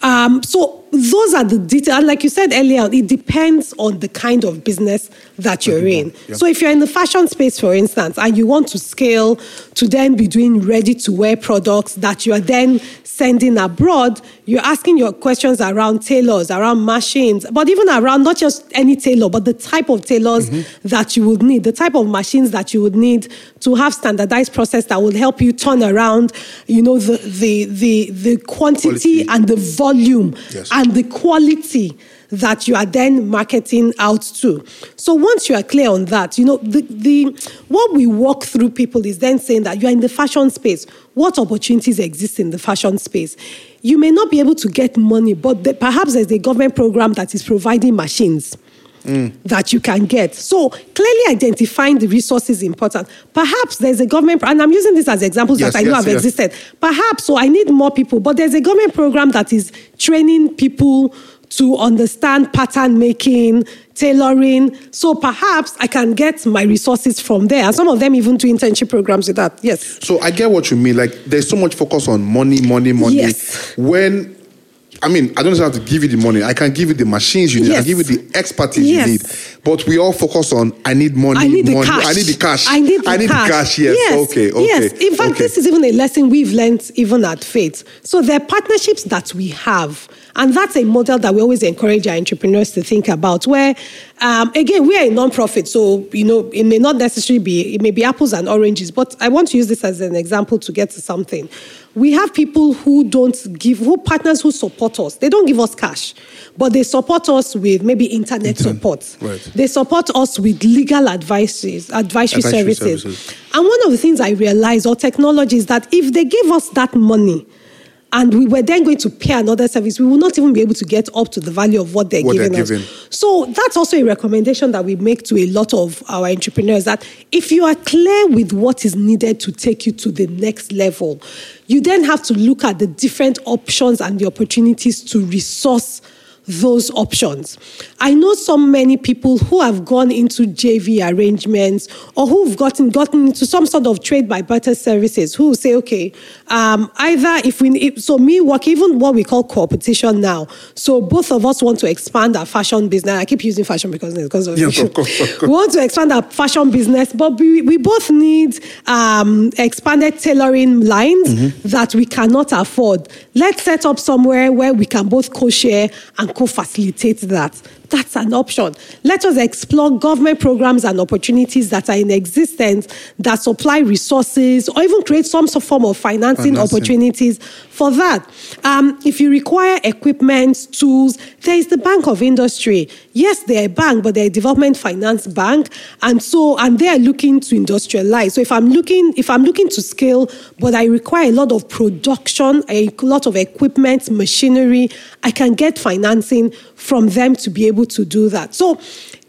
Um, so those are the details. Like you said earlier, it depends on the kind of business that you're in. Yeah. So if you're in the fashion space, for instance, and you want to scale to then be doing ready to wear products that you are then sending abroad, you're asking your questions around tailors, around machines, but even around not just any tailor, but the type of tailors mm-hmm. that you would need, the type of machines that you would need to have standardized process that will help you turn around, you know, the the the, the quantity Quality. and the volume Yes. And the quality that you are then marketing out to. So once you are clear on that, you know, the, the what we walk through people is then saying that you are in the fashion space. What opportunities exist in the fashion space? You may not be able to get money, but the, perhaps there's a government program that is providing machines that you can get. So clearly identifying the resources is important. Perhaps there's a government, and I'm using this as examples Yes, that I know have yes. existed. Perhaps, so I need more people, but there's a government program that is training people to understand pattern making, tailoring. So perhaps I can get my resources from there. And some of them even do internship programs with that. Yes. So I get what you mean. Like there's so much focus on money, money, money. Yes. When I mean, I don't have to give you the money. I can give you the machines you need. I Yes. can give you the expertise Yes. you need. But we all focus on I need money. I need the money. cash. I need the cash. I need the I need cash. the cash. Yes. Okay. Okay. Yes. In fact, okay. this is even a lesson we've learned even at Fate. So there are partnerships that we have. And that's a model that we always encourage our entrepreneurs to think about. Where, um, again, we are a non-profit, so you know it may not necessarily be it may be apples and oranges. But I want to use this as an example to get to something. We have people who don't give, who partners who support us. They don't give us cash, but they support us with maybe internet support. right. They support us with legal advices, advisory, Advisory services. services. And one of the things I realized or technology is that if they give us that money and we were then going to pay another service, we will not even be able to get up to the value of what they're What they're giving us. So that's also a recommendation that we make to a lot of our entrepreneurs that if you are clear with what is needed to take you to the next level, you then have to look at the different options and the opportunities to resource those options. I know so many people who have gone into JV arrangements or who've gotten gotten into some sort of trade by barter services who say, okay, um, either if we if, so me work even what we call competition now. So both of us want to expand our fashion business. I keep using fashion because because of, Yes, of course, of course. we want to expand our fashion business, but we, we both need um, expanded tailoring lines Mm-hmm. that we cannot afford. Let's set up somewhere where we can both co-share and co-facilitate that. That's an option. Let us explore government programs and opportunities that are in existence that supply resources or even create some sort of form of financing, Financing. opportunities for that. Um, if you require equipment, tools, there is the Bank of Industry. Yes, they're a bank, but they're a development finance bank, and so and they are looking to industrialize. So if I'm looking, if I'm looking to scale, but I require a lot of production, a lot of equipment, machinery, I can get financing from them to be able to do that. So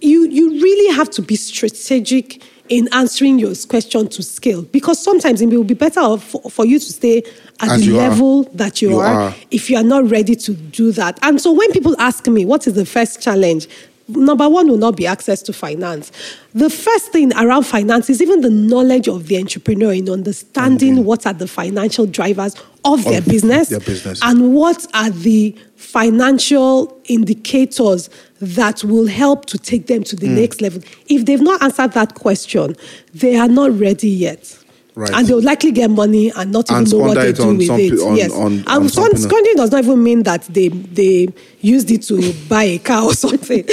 you you really have to be strategic in answering your question to scale because sometimes it will be better for, for you to stay at As the you are. level that you, You are, are. if you are not ready to do that. And so when people ask me, what is the first challenge? Number one will not be access to finance. The first thing around finance is even the knowledge of the entrepreneur in understanding what are the financial drivers of their business, their business. and what are the financial indicators that will help to take them to the Hmm. next level. If they've not answered that question, they are not ready yet. Right. And they'll likely get money and not And even know what they do with it. on- yes. on- and on squand- squandering does not even mean that they they used it to buy a car or something.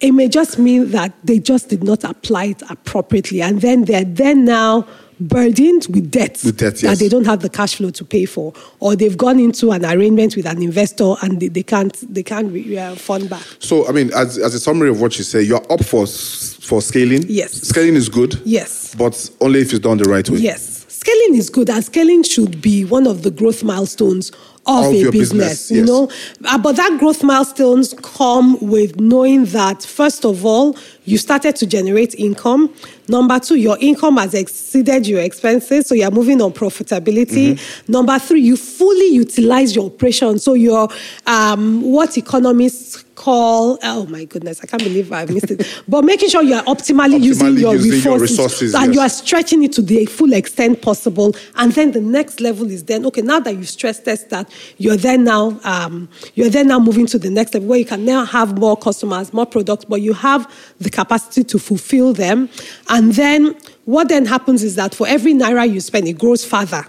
it may just mean that they just did not apply it appropriately, and then they're then now burdened with debt, With debt, that they don't have the cash flow to pay for, or they've gone into an arrangement with an investor and they, they can't they can't re- uh, fund back. So, I mean, as, as a summary of what you say, you're up for for scaling. Yes. Scaling is good. Yes. But only if it's done the right way. Yes. Scaling is good, and scaling should be one of the growth milestones of, Of a your business, business, you yes. know. Uh, but that growth milestones come with knowing that, first of all, you started to generate income. Number two, your income has exceeded your expenses, so you're moving on profitability. Mm-hmm. Number three, you fully utilize your operation, so you're um, what economists call oh my goodness, I can't believe I've missed it. but making sure you're optimally, using, your, using your resources, resources, and yes. you are stretching it to the full extent possible. And then the next level is then okay. Now that you stress test that, you're then now um, you're then now moving to the next level where you can now have more customers, more products, but you have the capacity to fulfill them. And then what then happens is that for every naira you spend, it grows further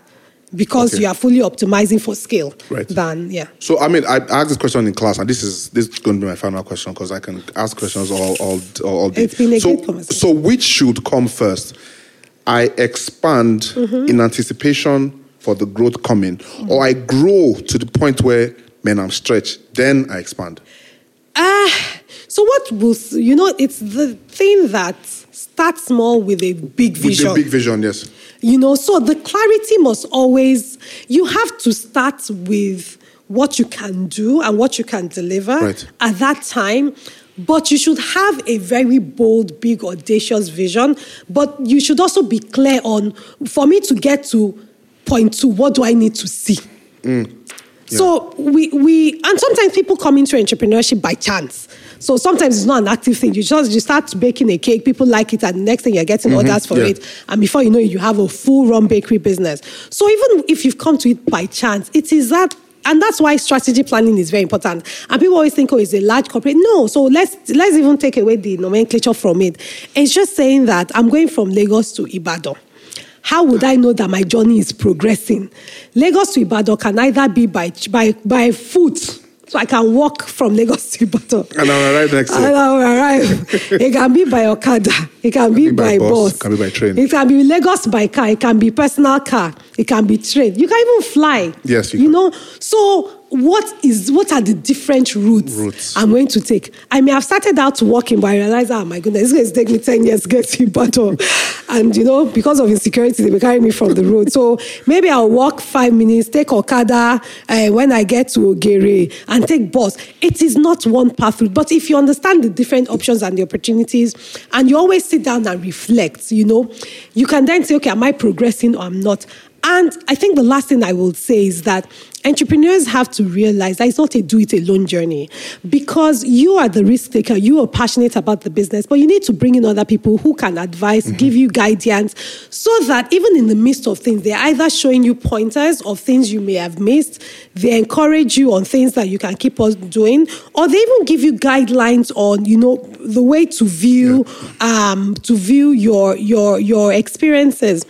because Okay. you are fully optimizing for scale. Right. Than yeah. So I mean, I I asked this question in class, and this is this is going to be my final question because I can ask questions all all all, day. It's been a so, great conversation. So which should come first? I expand Mm-hmm. in anticipation for the growth coming, or I grow to the point where man I'm stretched, then I expand. Ah, so what will you know? It's the thing that starts small with a big vision. With the big vision, yes. You know, so the clarity must always, you have to start with what you can do and what you can deliver Right. at that time. But you should have a very bold, big, audacious vision. But you should also be clear on, for me to get to point two, what do I need to see? Mm. So we we and sometimes people come into entrepreneurship by chance. So sometimes it's not an active thing. You just you start baking a cake, people like it, and the next thing you're getting mm-hmm. orders for yeah. it, and before you know it, you have a full run bakery business. So even if you've come to it by chance, it is that. And that's why strategy planning is very important. And people always think, oh, it's a large corporate. No. So let's let's even take away the nomenclature from it. It's just saying that I'm going from Lagos to Ibadan. How would I know that my journey is progressing? Lagos to Ibadan can either be by by by foot, so I can walk from Lagos to Ibadan. And I'll arrive next And. I will arrive. it can be by Okada. It can be, be by bus, bus. can be by train. It can be Lagos by car. It can be personal car. It can be train. You can even fly. Yes, you you know. So what is what are the different routes, Routes. I'm going to take? I may have started out walking, but I realized, oh my goodness, it's going to take me ten years to get to Ibadan, and you know because of insecurity, they were carrying me from the road. So maybe I'll walk five minutes, take Okada uh, when I get to Ogere, and take bus. It is not one path route, but if you understand the different options and the opportunities, and you always sit down and reflect, you know, you can then say, okay, am I progressing or I'm not? And I think the last thing I will say is that entrepreneurs have to realize that it's not a do it alone journey because you are the risk taker, you are passionate about the business, but you need to bring in other people who can advise, give you guidance, so that even in the midst of things, they're either showing you pointers of things you may have missed, they encourage you on things that you can keep on doing, or they even give you guidelines on, you know, the way to view um, to view your your your experiences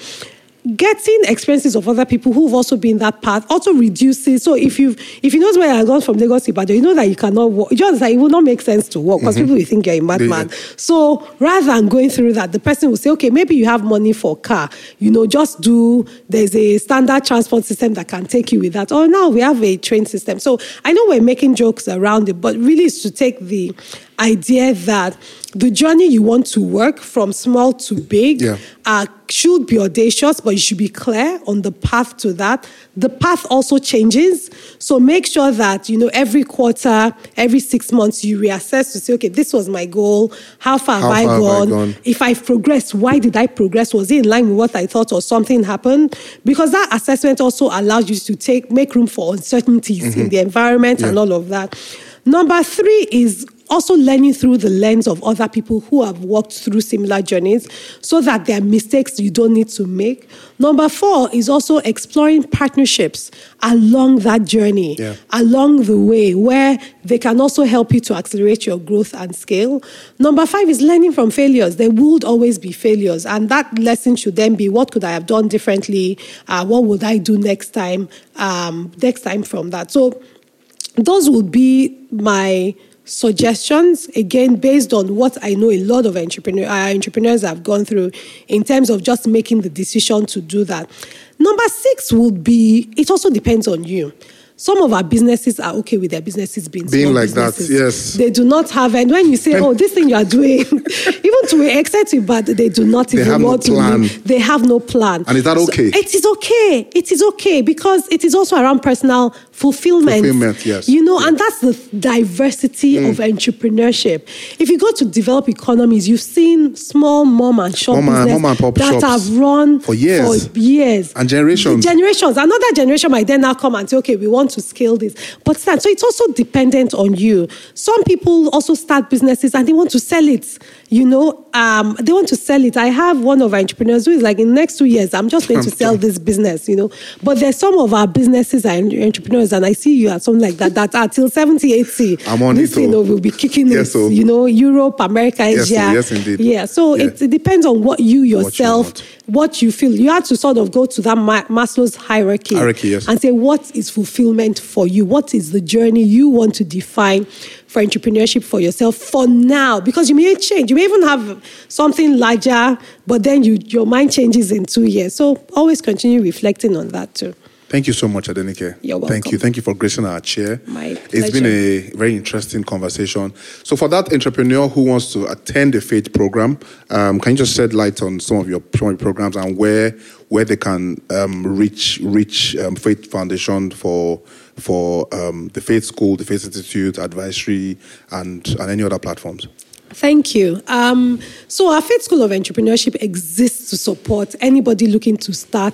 getting experiences of other people who've also been that path also reduces. So if you if you know where I gone from Lagos to Ibadan, you know that you cannot walk. Just that it will not make sense to walk because mm-hmm. people will think you're a madman. Yeah. So rather than going through that, the person will say, okay, maybe you have money for car. You know, just do. There's a standard transport system that can take you with that. Oh, now we have a train system. So I know we're making jokes around it, but really it's to take the idea that the journey you want to work from small to big Yeah. uh, should be audacious, but you should be clear on the path to that. The path also changes. So make sure that, you know, every quarter, every six months, you reassess to say, okay, this was my goal. How far, How have, I far have I gone? gone? If I've progressed, why did I progress? Was it in line with what I thought or something happened? Because that assessment also allows you to take make room for uncertainties in the environment and Mm-hmm. All of that. Number three is also learning through the lens of other people who have walked through similar journeys so that there are mistakes you don't need to make. Number four is also exploring partnerships along that journey, Yeah. along the way, where they can also help you to accelerate your growth and scale. Number five is learning from failures. There would always be failures, and that lesson should then be what could I have done differently? Uh, what would I do next time? Um, next time from that. So, those would be my suggestions again based on what i know a lot of entrepreneur, uh, entrepreneurs have gone through in terms of just making the decision to do that. Number six would be it also depends on you some of our businesses are okay with their businesses being, Being small like that, businesses. yes. They do not have, and when you say, "Oh, this thing you are doing," even to an extent, but they do not even have no want to. plan. They have no plan. And is that So okay? it is okay. It is okay because it is also around personal fulfillment. Fulfillment, yes. You know, and that's the diversity Mm. of entrepreneurship. If you go to developed economies, you've seen small mom and shop Mom and- mom and pop that shops have run for years. For years. And generations. Generations. Another generation might then now come and say, okay, we want to scale this. But stand. So it's also dependent on you. Some people also start businesses and they want to sell it. You know, um, they want to sell it. I have one of our entrepreneurs who is like, in the next two years, I'm just going to sell this business, you know. But there's some of our businesses and entrepreneurs, and I see you at something like that, that are till 70, 80. I'm on this, it, you oh. know, will be kicking Yes, it, oh. you know, Europe, America, Yes, Asia. oh, yes, indeed. Yeah. So Yeah. It, it depends on what you you yourself, want. What you feel. You have to sort of go to that Ma- Maslow's hierarchy, Hierarchy, yes. and say what is fulfillment for you? What is the journey you want to define for entrepreneurship for yourself for now? Because you may change. You may even have something larger, but then you your mind changes in two years. So always continue reflecting on that too. Thank you so much, Adenike. You're welcome. Thank you. Thank you for gracing our chair. My pleasure. It's been a very interesting conversation. So, for that entrepreneur who wants to attend the Fate program, um, can you just shed light on some of your, some of your programs and where where they can um, reach reach um, Fate Foundation for for um, the Fate School, the Fate Institute, advisory, and and any other platforms? Thank you. Um, so, our Fate School of Entrepreneurship exists to support anybody looking to start,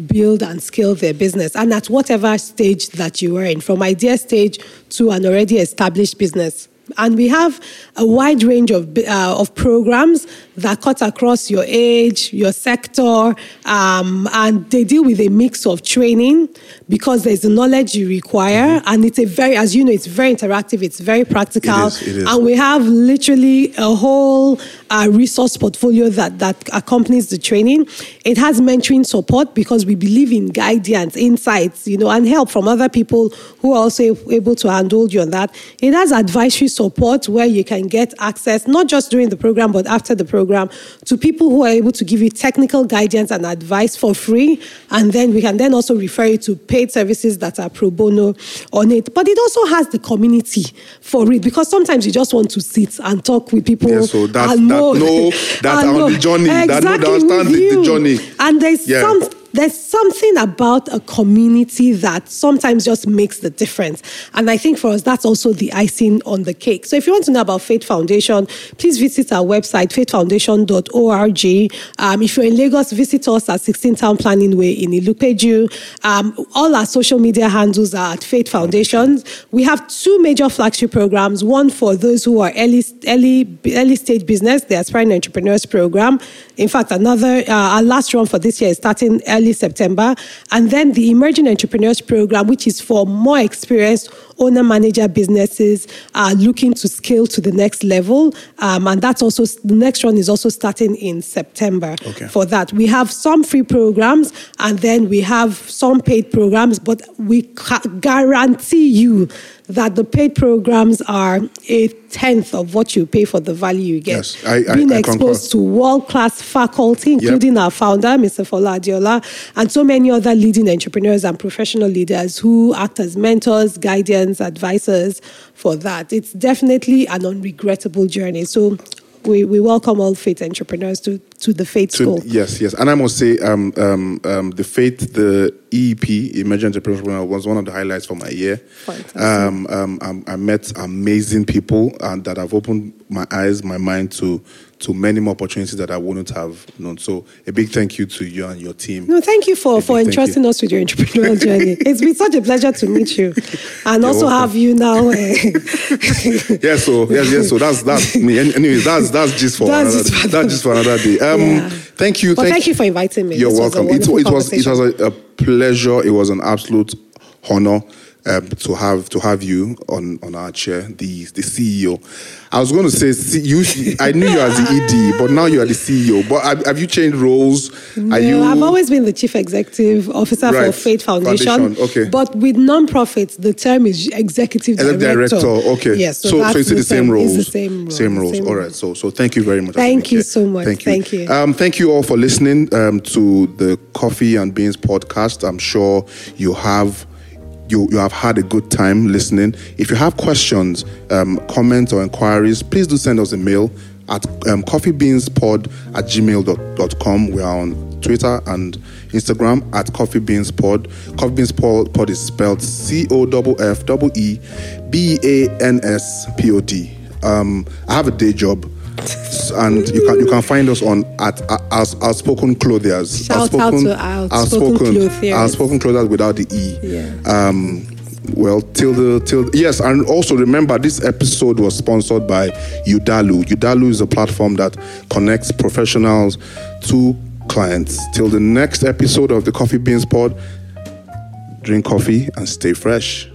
build, and scale their business, and at whatever stage that you are in, from idea stage to an already established business. And we have a wide range of, uh, of programs that cut across your age, your sector, um, and they deal with a mix of training because there's the knowledge you require, and it's a very, as you know, it's very interactive, it's very practical, It is, it is. and we have literally a whole uh, resource portfolio that, that accompanies the training. It has mentoring support because we believe in guidance, insights, you know, and help from other people who are also able to handle you on that. It has advisory support where you can get access, not just during the program, but after the program, to people who are able to give you technical guidance and advice for free. And then we can then also refer you to paid services that are pro bono on it. But it also has the community for it because sometimes you just want to sit and talk with people. Yeah, so that- and that know that are on the journey, that know- that understand the- the journey. And there's Yeah. some there's something about a community that sometimes just makes the difference. And I think for us, that's also the icing on the cake. So if you want to know about Fate Foundation, please visit our website, fatefoundation.org. Um, if you're in Lagos, visit us at 16 Town Planning Way in Ilupeju. Um, all our social media handles are at Fate Foundations. We have two major flagship programs, one for those who are early, early, early stage business, the Aspiring Entrepreneurs Program. In fact, another, uh, our last run for this year is starting early September. And then the Emerging Entrepreneurs Program, which is for more experienced owner manager businesses are looking to scale to the next level. Um, and that's also, the next one is also starting in September Okay. for that. We have some free programs and then we have some paid programs, but we ca- guarantee you that the paid programs are a tenth of what you pay for the value you get. Yes, I- I- Being I concur. exposed to world class faculty, including our founder, Mr. Fola Adeola, and so many other leading entrepreneurs and professional leaders who act as mentors, advisors for that. It's definitely an unregrettable journey. So we, we welcome all Fate entrepreneurs to to the Fate To- School. yes, yes, and I must say, um, um, um, the Fate, the EEP, Emerging Entrepreneurship Program, was one of the highlights for my year. Um, um, um, I met amazing people and that have opened my eyes, my mind to to many more opportunities that I wouldn't have known. So, a big thank you to you and your team. No, thank you for, Thank for entrusting us with your entrepreneurial journey. It's been such a pleasure to meet you and You're also welcome. have you now. eh, yeah, so yes, yes. So that's that's me. Any- Anyways, that's that's just for That's another. just for that's just for another day. Um, Yeah. thank you. But thank you for inviting me. You're This was welcome. It, it was it was a pleasure. It was an absolute honor um, to have to have you on on our chair, the the CEO. I was going to say you. I knew you as the ED, but now you are the CEO. But have, have you changed roles? No, you? I've always been the chief executive officer Right. for Fate Foundation. Foundation, okay. But with non-profits, the term is executive director. director, okay. Yes. so, so, that's it's the, the same term. roles. It's the same role. Same roles. Same all right. So, so thank you very much. Thank you so much. Thank you. Thank you. Um, thank you all for listening um, to the Coffee and Beans podcast. I'm sure you have. You, you have had a good time listening. If you have questions, um, comments, or inquiries, please do send us a mail at um, coffeebeanspod at gmail.com. We are on Twitter and Instagram at coffeebeanspod. Coffee Beans Pod, pod is spelled C O F F E B A N S P O D. Um, I have a day job, and you can you can find us on at uh, Outs- outspoken clothiers. Shout out to Outspoken Clothiers. outspoken clothiers without the e. Yeah. Um, well, till the till yes, and also remember this episode was sponsored by Yoodalo. Yoodalo is a platform that connects professionals to clients. Till the next episode of the Coffee Beans Pod, drink coffee and stay fresh.